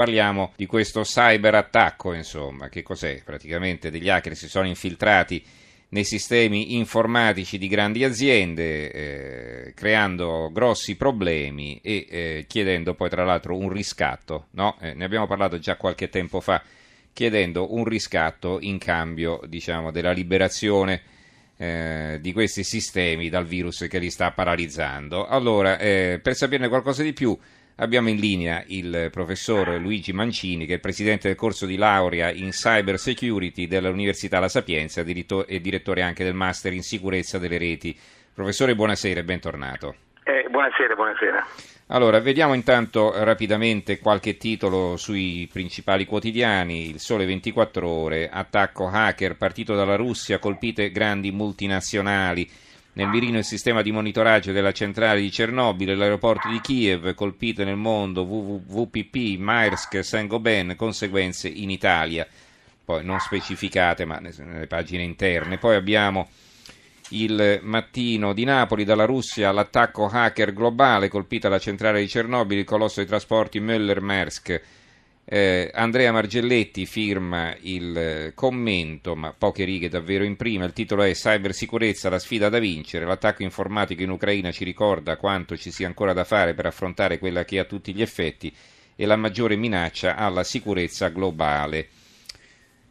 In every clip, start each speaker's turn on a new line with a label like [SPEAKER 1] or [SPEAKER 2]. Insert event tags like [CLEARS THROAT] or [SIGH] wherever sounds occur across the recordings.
[SPEAKER 1] Parliamo di questo cyberattacco, insomma, che cos'è? Praticamente degli hacker si sono infiltrati nei sistemi informatici di grandi aziende, eh, creando grossi problemi e eh, chiedendo poi tra l'altro un riscatto, no? eh, ne abbiamo parlato già qualche tempo fa, chiedendo un riscatto in cambio diciamo, della liberazione eh, di questi sistemi dal virus che li sta paralizzando. Allora, eh, per saperne qualcosa di più, Abbiamo in linea il professor Luigi Mancini, che è presidente del corso di laurea in Cyber Security dell'Università La Sapienza e direttore anche del Master in Sicurezza delle Reti. Professore, buonasera e bentornato.
[SPEAKER 2] Eh, buonasera, buonasera.
[SPEAKER 1] Allora, vediamo intanto rapidamente qualche titolo sui principali quotidiani. Il Sole 24 Ore, attacco hacker partito dalla Russia, colpite grandi multinazionali. Nel mirino il sistema di monitoraggio della centrale di Cernobile, l'aeroporto di Kiev, colpite nel mondo, VPP, Maersk, Saint-Gobain, conseguenze in Italia, poi non specificate ma nelle pagine interne. Poi abbiamo il mattino di Napoli, dalla Russia l'attacco hacker globale, colpita la centrale di Cernobile, il colosso dei trasporti Möller-Maersk eh, Andrea Margelletti firma il eh, commento, ma poche righe davvero in prima. Il titolo è Cybersicurezza, la sfida da vincere. L'attacco informatico in Ucraina ci ricorda quanto ci sia ancora da fare per affrontare quella che a tutti gli effetti è la maggiore minaccia alla sicurezza globale.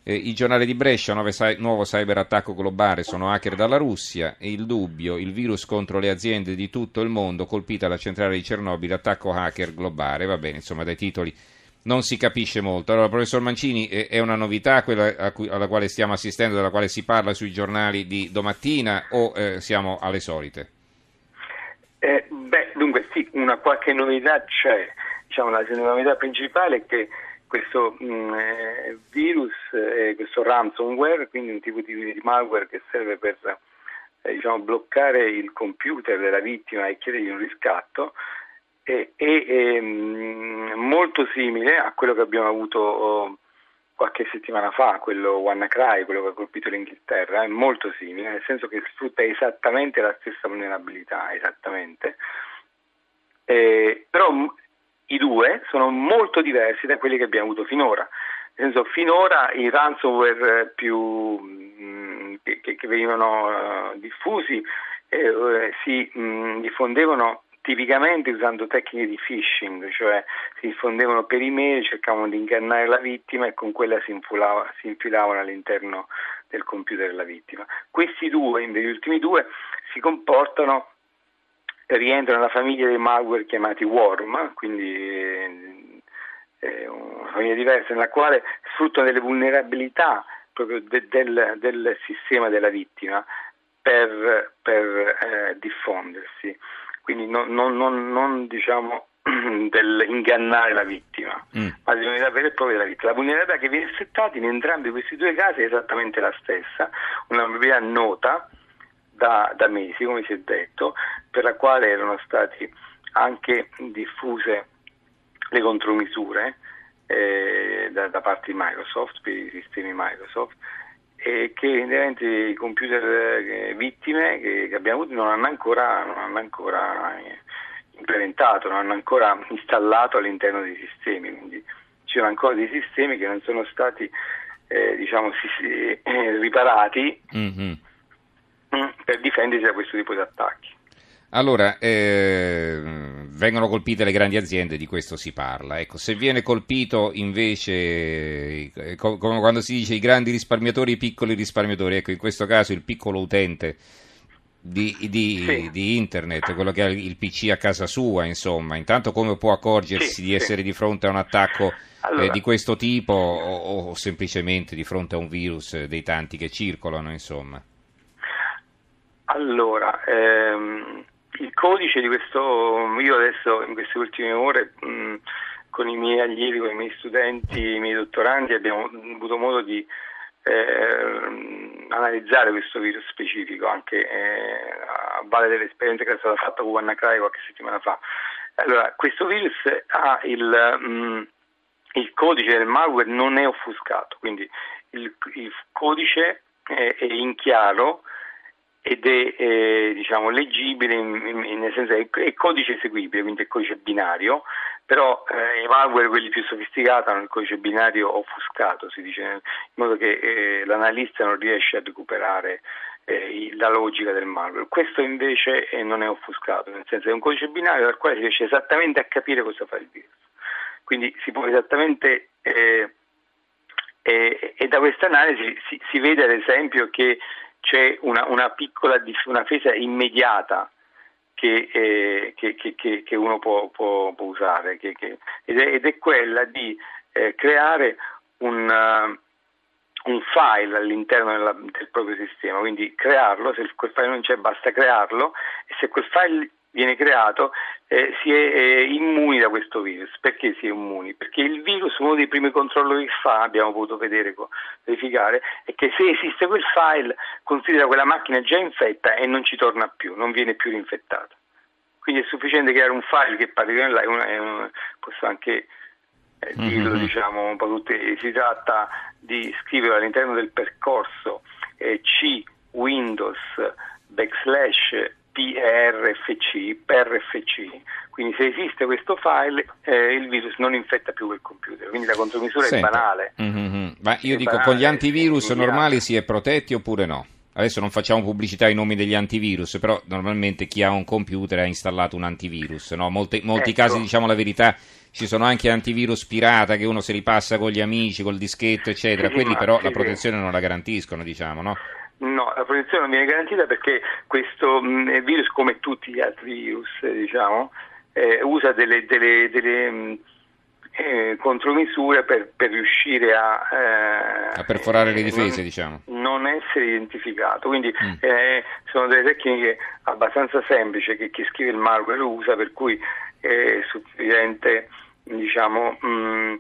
[SPEAKER 1] Eh, il giornale di Brescia, nuovo cyberattacco globale, sono hacker dalla Russia e il dubbio, il virus contro le aziende di tutto il mondo, colpita la centrale di Cernobile, attacco hacker globale. Va bene, insomma, dai titoli non si capisce molto. Allora, professor Mancini, è una novità quella alla quale stiamo assistendo, della quale si parla sui giornali di domattina o eh, siamo alle solite?
[SPEAKER 2] Eh, beh, dunque sì, una qualche novità c'è. Diciamo, la novità principale è che questo mh, mm, eh, virus, eh, questo ransomware, quindi un tipo di, malware che serve per eh, diciamo, bloccare il computer della vittima e chiedergli un riscatto, è, è, è molto simile a quello che abbiamo avuto oh, qualche settimana fa, quello WannaCry, quello che ha colpito l'Inghilterra, è molto simile, nel senso che sfrutta esattamente la stessa vulnerabilità, esattamente. Eh, però i due sono molto diversi da quelli che abbiamo avuto finora. Nel senso, finora i ransomware più, mh, che, che, venivano uh, diffusi eh, si mh, diffondevano tipicamente usando tecniche di phishing, cioè si diffondevano per email, cercavano di ingannare la vittima e con quella si, si infilavano all'interno del computer della vittima. Questi due, gli ultimi due, si comportano, rientrano nella famiglia dei malware chiamati worm, quindi eh, una famiglia diversa nella quale sfruttano delle vulnerabilità proprio de, del, del, sistema della vittima per, per eh, diffondersi quindi non, non, non, non diciamo [CLEARS THROAT] dell'ingannare la vittima, mm. ma di unità vera e propria della vittima. La vulnerabilità che viene settata in entrambi questi due casi è esattamente la stessa, una vulnerabilità nota da, da mesi, come si è detto, per la quale erano state anche diffuse le contromisure eh, da, da, parte di Microsoft, per i sistemi Microsoft, e che evidentemente i computer eh, vittime che, abbiamo avuto non hanno ancora, non hanno ancora eh, implementato, non hanno ancora installato all'interno dei sistemi, quindi ci sono ancora dei sistemi che non sono stati eh, diciamo, si, si, eh, riparati mm-hmm. per difendersi da questo tipo di attacchi.
[SPEAKER 1] Allora, eh, vengono colpite le grandi aziende, di questo si parla. Ecco, se viene colpito invece, eh, come quando si dice i grandi risparmiatori e i piccoli risparmiatori, ecco, in questo caso il piccolo utente di, di, sì. di, internet, quello che ha il PC a casa sua, insomma, intanto come può accorgersi sì, di essere sì. di fronte a un attacco allora. eh, di questo tipo o, o, semplicemente di fronte a un virus dei tanti che circolano, insomma?
[SPEAKER 2] Allora, ehm il codice di questo, io adesso in queste ultime ore mh, con i miei allievi, con i miei studenti, i miei dottorandi abbiamo avuto modo di eh, analizzare questo virus specifico anche eh, a valle dell'esperienza che è stata fatta con WannaCry qualche settimana fa. Allora, questo virus ha il, mh, il codice del malware non è offuscato, quindi il, il codice è, è in chiaro ed è eh, diciamo, leggibile in, in, nel senso è, è codice eseguibile, quindi è codice binario, però eh, i malware, quelli più sofisticati, hanno il codice binario offuscato, si dice, in modo che eh, l'analista non riesce a recuperare eh, la logica del malware. Questo invece eh, non è offuscato, nel senso è un codice binario dal quale si riesce esattamente a capire cosa fa il virus. Quindi si può esattamente eh, e da questa analisi si, si, vede ad esempio che c'è una, una piccola una difesa immediata che, eh, che, che, che uno può, può, può usare ed è, ed, è, quella di eh, creare un, uh, un, file all'interno della, del proprio sistema, quindi crearlo, se quel file non c'è basta crearlo e se quel file viene creato eh, si è eh, immuni. Perché si è immuni? Perché il virus, uno dei primi controlli che fa, abbiamo potuto vedere, verificare, è che se esiste quel file considera quella macchina già infetta e non ci torna più, non viene più rinfettata. Quindi è sufficiente creare un file che parli di online, posso anche eh, dirlo, mm-hmm. diciamo, un po' tutti, si tratta di scrivere all'interno del percorso eh, C Windows backslash PRFC, PRFC. Quindi se esiste questo file eh, il virus non infetta più quel computer, quindi la contromisura Senta. è banale.
[SPEAKER 1] Mm-hmm. Ma io è dico, banale, con gli antivirus normali si è protetti oppure no? Adesso non facciamo pubblicità ai nomi degli antivirus, però normalmente chi ha un computer ha installato un antivirus. No? Molti, molti ecco. casi, diciamo la verità, ci sono anche antivirus pirata che uno si ripassa con gli amici, col dischetto, eccetera. Sì, Quelli però sì, la protezione sì. non la garantiscono, diciamo, no?
[SPEAKER 2] No, la protezione non viene garantita perché questo mh, virus, come tutti gli altri virus, diciamo, eh, usa delle, delle, delle mh, eh, contromisure per, per riuscire a,
[SPEAKER 1] eh, a perforare le difese,
[SPEAKER 2] non,
[SPEAKER 1] diciamo.
[SPEAKER 2] Non essere identificato. Quindi mm. Eh, sono delle tecniche abbastanza semplici che chi scrive il malware usa, per cui è sufficiente diciamo, mh,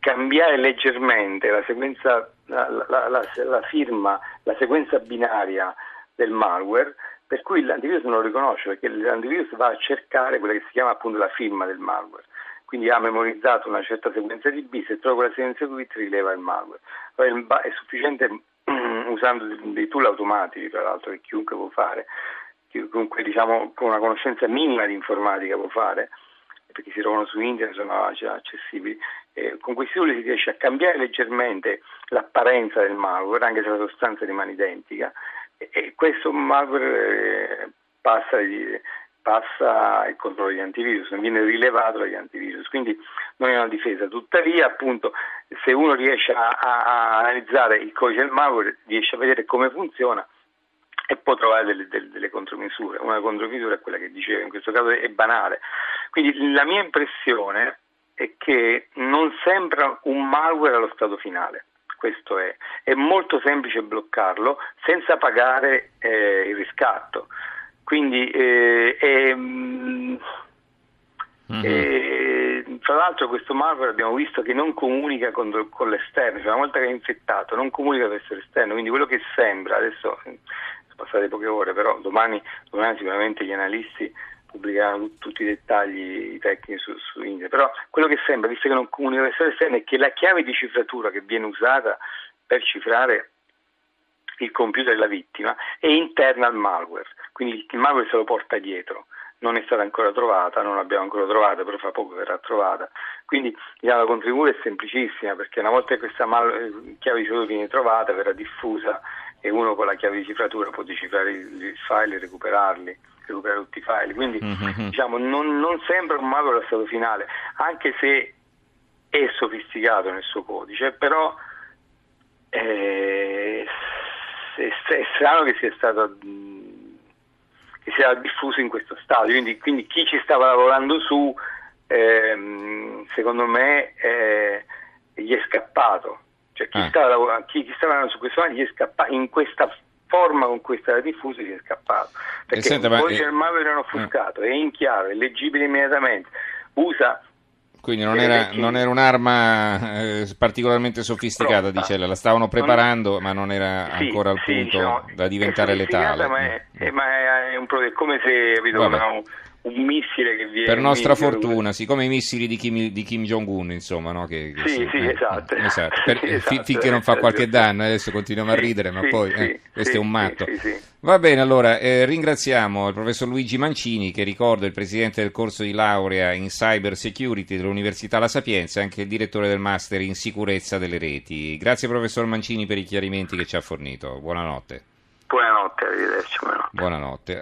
[SPEAKER 2] cambiare leggermente la sequenza la, la, la, firma, la sequenza binaria del malware, per cui l'antivirus non lo riconosce perché l'antivirus va a cercare quella che si chiama appunto la firma del malware. Quindi ha memorizzato una certa sequenza di bit e trova quella sequenza di bit rileva il malware. È sufficiente [CLEARS THROAT] usando dei tool automatici, tra l'altro, che chiunque può fare, chiunque diciamo con una conoscenza minima di informatica può fare, perché si trovano su internet, sono già accessibili. Eh, con questi tool si riesce a cambiare leggermente l'apparenza del malware, anche se la sostanza rimane identica, e, e questo malware eh, passa, passa, il controllo degli antivirus, non viene rilevato dagli antivirus, quindi non è una difesa. Tuttavia, appunto, se uno riesce a, a, analizzare il codice del malware, riesce a vedere come funziona, e può trovare delle, delle, delle, contromisure. Una contromisura è quella che dicevo, in questo caso è banale. Quindi la mia impressione è che non sembra un malware allo stato finale. Questo è. È molto semplice bloccarlo senza pagare eh, il riscatto. Quindi eh, è, mm-hmm. E, tra l'altro questo malware abbiamo visto che non comunica con, con l'esterno, cioè una volta che è infettato non comunica verso l'esterno, quindi quello che sembra, adesso sono passate poche ore, però domani, domani sicuramente gli analisti pubblicheranno tutti i dettagli tecnici su, su internet, però quello che sembra, visto che non comunica verso l'esterno, è che la chiave di cifratura che viene usata per cifrare il computer della vittima è interna al malware, quindi il malware se lo porta dietro. Non è stata ancora trovata, non l'abbiamo ancora trovata, però fra poco verrà trovata. Quindi diciamo, la contribuzione è semplicissima perché una volta che questa mal- chiave di cifratura viene trovata verrà diffusa e uno con la chiave di cifratura può decifrare i file e recuperarli, recuperare tutti i file. Quindi mm-hmm. diciamo, non, non, sembra un malware allo stato finale, anche se è sofisticato nel suo codice, però eh, è, è, strano che sia stato che sia diffuso in questo stadio. Quindi, quindi chi ci stava lavorando su, ehm, secondo me, eh, gli è scappato. Cioè chi, ah. stava, chi, chi stava lavorando su questo gli è scappato in questa forma con cui era diffuso gli è scappato. Perché senta, il codice del malware era offuscato, ah. è in chiaro, è leggibile immediatamente, usa
[SPEAKER 1] quindi non era, non era un'arma eh, particolarmente sofisticata, dice lei, la stavano preparando, ma non era sì, ancora al punto diciamo, da diventare letale.
[SPEAKER 2] Ma è, mm. ma è, un, è come se capito, una, un missile che viene...
[SPEAKER 1] Per nostra fortuna, sì, come i missili di Kim, di Kim Jong-un, insomma, no? Che,
[SPEAKER 2] che sì, sì, eh, esatto.
[SPEAKER 1] esatto. Per, [LAUGHS] esatto. finché non fa qualche [LAUGHS] danno, adesso continuiamo a ridere, ma poi eh, questo è un matto. Va bene, allora eh, ringraziamo il professor Luigi Mancini, che ricordo è il presidente del corso di laurea in cyber security dell'Università La Sapienza e anche il direttore del master in sicurezza delle reti. Grazie professor Mancini per i chiarimenti che ci ha fornito. Buonanotte.
[SPEAKER 2] Buonanotte, arrivederci. Buonanotte.
[SPEAKER 1] buonanotte.